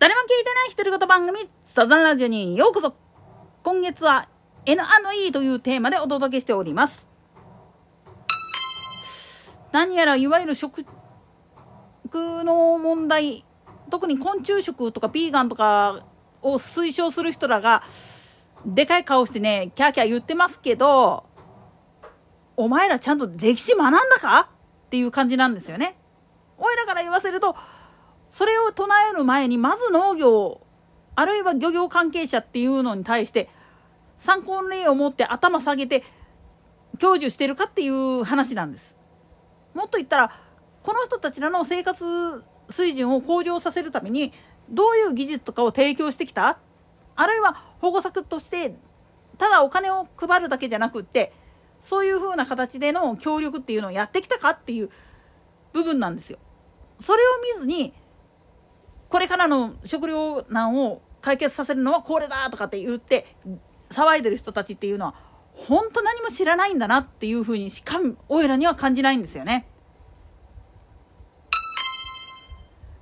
誰も聞いてない独り言番組、サザンラジオにようこそ今月は N&E というテーマでお届けしております。何やらいわゆる食の問題、特に昆虫食とかビーガンとかを推奨する人らが、でかい顔してね、キャーキャー言ってますけど、お前らちゃんと歴史学んだか？っていう感じなんですよね。おいらから言わせると、それを唱える前にまず農業あるいは漁業関係者っていうのに対して参考例を持って頭下げて享受してるかっていう話なんです。もっと言ったらこの人たちらの生活水準を向上させるためにどういう技術とかを提供してきた？あるいは保護策としてただお金を配るだけじゃなくってそういうふうな形での協力っていうのをやってきたかっていう部分なんですよ。それを見ずにこれからの食糧難を解決させるのはこれだとかって言って騒いでる人たちっていうのは本当何も知らないんだなっていうふうにしかおいらには感じないんですよね。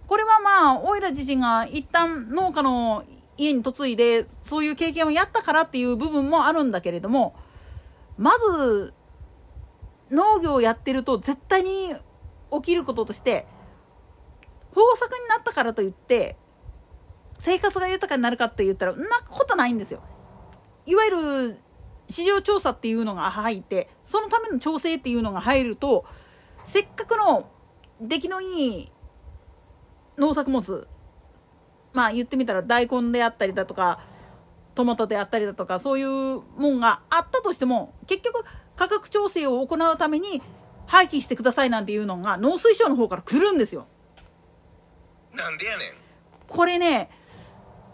これはまあおいら自身が一旦農家の家に嫁いでそういう経験をやったからっていう部分もあるんだけれどもまず農業をやってると絶対に起きることとして豊作になったからといって生活が豊かになるかって言ったらんなことないんですよ。いわゆる市場調査っていうのが入ってそのための調整っていうのが入るとせっかくの出来のいい農作物まあ言ってみたら大根であったりだとかトマトであったりだとかそういうもんがあったとしても結局価格調整を行うために廃棄してくださいなんていうのが農水省の方から来るんですよ。なんでやねんこれね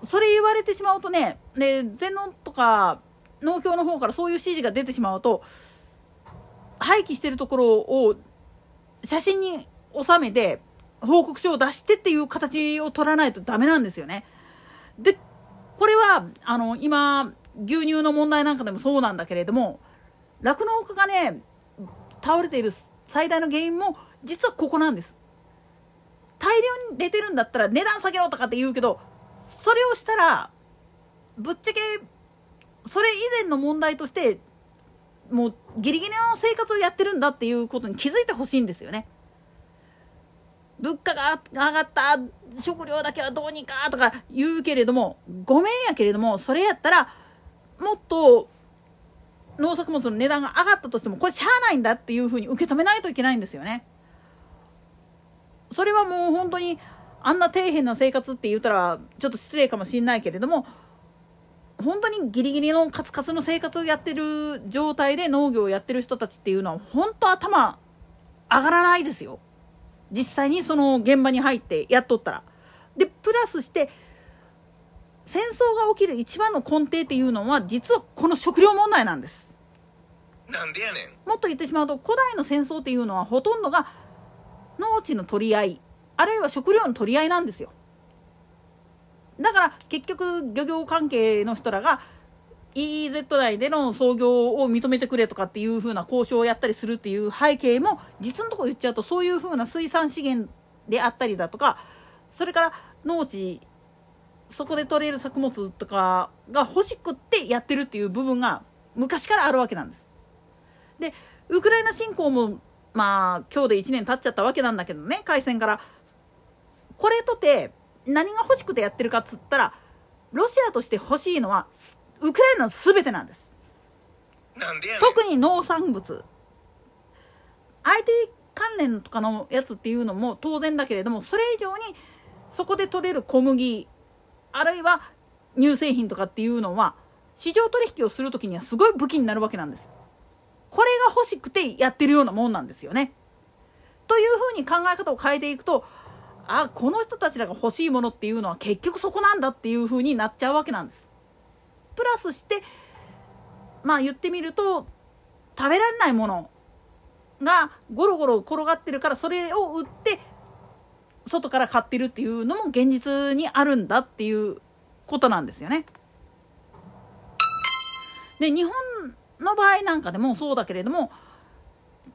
それ言われてしまうとねで全農とか農協の方からそういう指示が出てしまうと廃棄してるところを写真に収めて報告書を出してっていう形を取らないとダメなんですよね。でこれはあの今牛乳の問題なんかでもそうなんだけれども酪農家がね倒れている最大の原因も実はここなんです。大量に出てるんだったら値段下げろとかって言うけどそれをしたらぶっちゃけそれ以前の問題としてもうギリギリの生活をやってるんだっていうことに気づいてほしいんですよね。物価が上がった食料だけはどうにかとか言うけれどもごめんやけれどもそれやったらもっと農作物の値段が上がったとしてもこれしゃあないんだっていうふうに受け止めないといけないんですよね。それはもう本当にあんな底辺な生活って言ったらちょっと失礼かもしんないけれども本当にギリギリのカツカツの生活をやってる状態で農業をやってる人たちっていうのは本当頭上がらないですよ実際にその現場に入ってやっとったら。でプラスして戦争が起きる一番の根底っていうのは実はこの食料問題なんです。なんでやねんもっと言ってしまうと古代の戦争っていうのはほとんどが農地の取り合いあるいは食料の取り合いなんですよだから結局漁業関係の人らが EEZ 内での操業を認めてくれとかっていう風な交渉をやったりするっていう背景も実のところ言っちゃうとそういう風な水産資源であったりだとかそれから農地そこで取れる作物とかが欲しくってやってるっていう部分が昔からあるわけなんです。でウクライナ侵攻もまあ今日で1年経っちゃったわけなんだけどね開戦から。これとて何が欲しくてやってるかっつったらロシアとして欲しいのはウクライナの全てなんです。なんでやねん。特に農産物。IT 関連とかのやつっていうのも当然だけれどもそれ以上にそこで取れる小麦あるいは乳製品とかっていうのは市場取引をする時にはすごい武器になるわけなんですこれが欲しくてやってるようなもんなんですよね。というふうに考え方を変えていくとあこの人たちらが欲しいものっていうのは結局そこなんだっていうふうになっちゃうわけなんです。プラスしてまあ言ってみると食べられないものがゴロゴロ転がってるからそれを売って外から買ってるっていうのも現実にあるんだっていうことなんですよね。で日本の場合なんかでもそうだけれども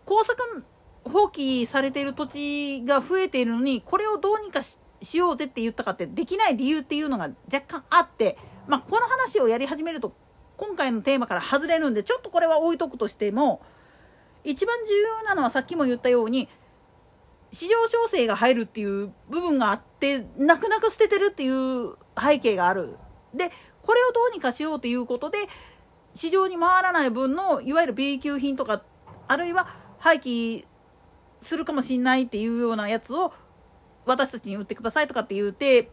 工作放棄されている土地が増えているのにこれをどうにかししようぜって言ったかってできない理由っていうのが若干あってまあこの話をやり始めると今回のテーマから外れるんでちょっとこれは置いとくとしても一番重要なのはさっきも言ったように市場調整が入るっていう部分があって泣く泣く捨ててるっていう背景がある。でこれをどうにかしようということで市場に回らない分のいわゆる B 級品とかあるいは廃棄するかもしんないっていうようなやつを私たちに売ってくださいとかって言うて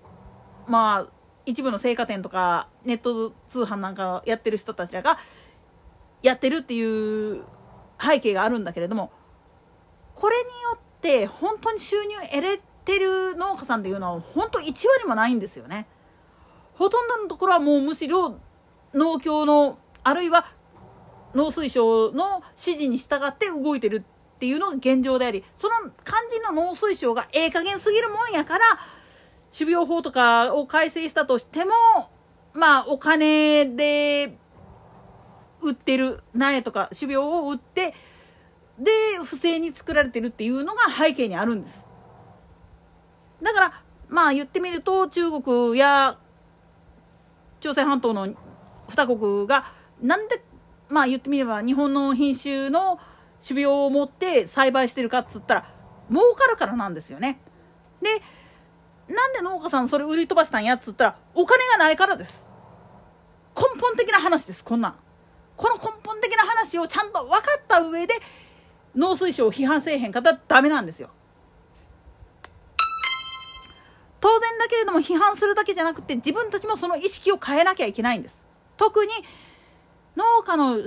まあ一部の青果店とかネット通販なんかやってる人たちらがやってるっていう背景があるんだけれどもこれによって本当に収入得れてる農家さんっていうのは本当1割もないんですよね。ほとんどのところはもうむしろ農協のあるいは農水省の指示に従って動いてるっていうのが現状でありその肝心の農水省がええ加減すぎるもんやから種苗法とかを改正したとしてもまあお金で売ってる苗とか種苗を売ってで不正に作られてるっていうのが背景にあるんです。だからまあ言ってみると中国や朝鮮半島の2国がなんでまあ言ってみれば日本の品種の種苗を持って栽培してるかっつったら儲かるからなんですよね。でなんで農家さんそれ売り飛ばしたんやっつったらお金がないからです。根本的な話ですこんなん。この根本的な話をちゃんと分かった上で農水省を批判せえへんかったらダメなんですよ。当然だけれども批判するだけじゃなくて自分たちもその意識を変えなきゃいけないんです。特に農家の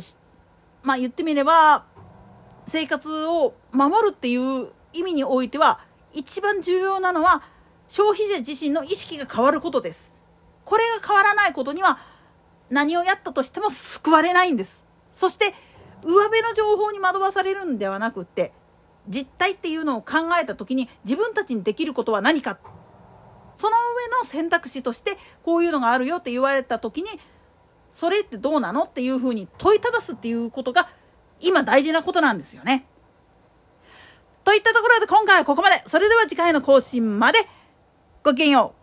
まあ言ってみれば生活を守るっていう意味においては一番重要なのは消費者自身の意識が変わることです。これが変わらないことには何をやったとしても救われないんです。そして上辺の情報に惑わされるんではなくって実態っていうのを考えた時に自分たちにできることは何かその上の選択肢としてこういうのがあるよって言われた時にそれってどうなのっていうふうに問いただすっていうことが今大事なことなんですよね。といったところで今回はここまで。それでは次回の更新までごきげんよう。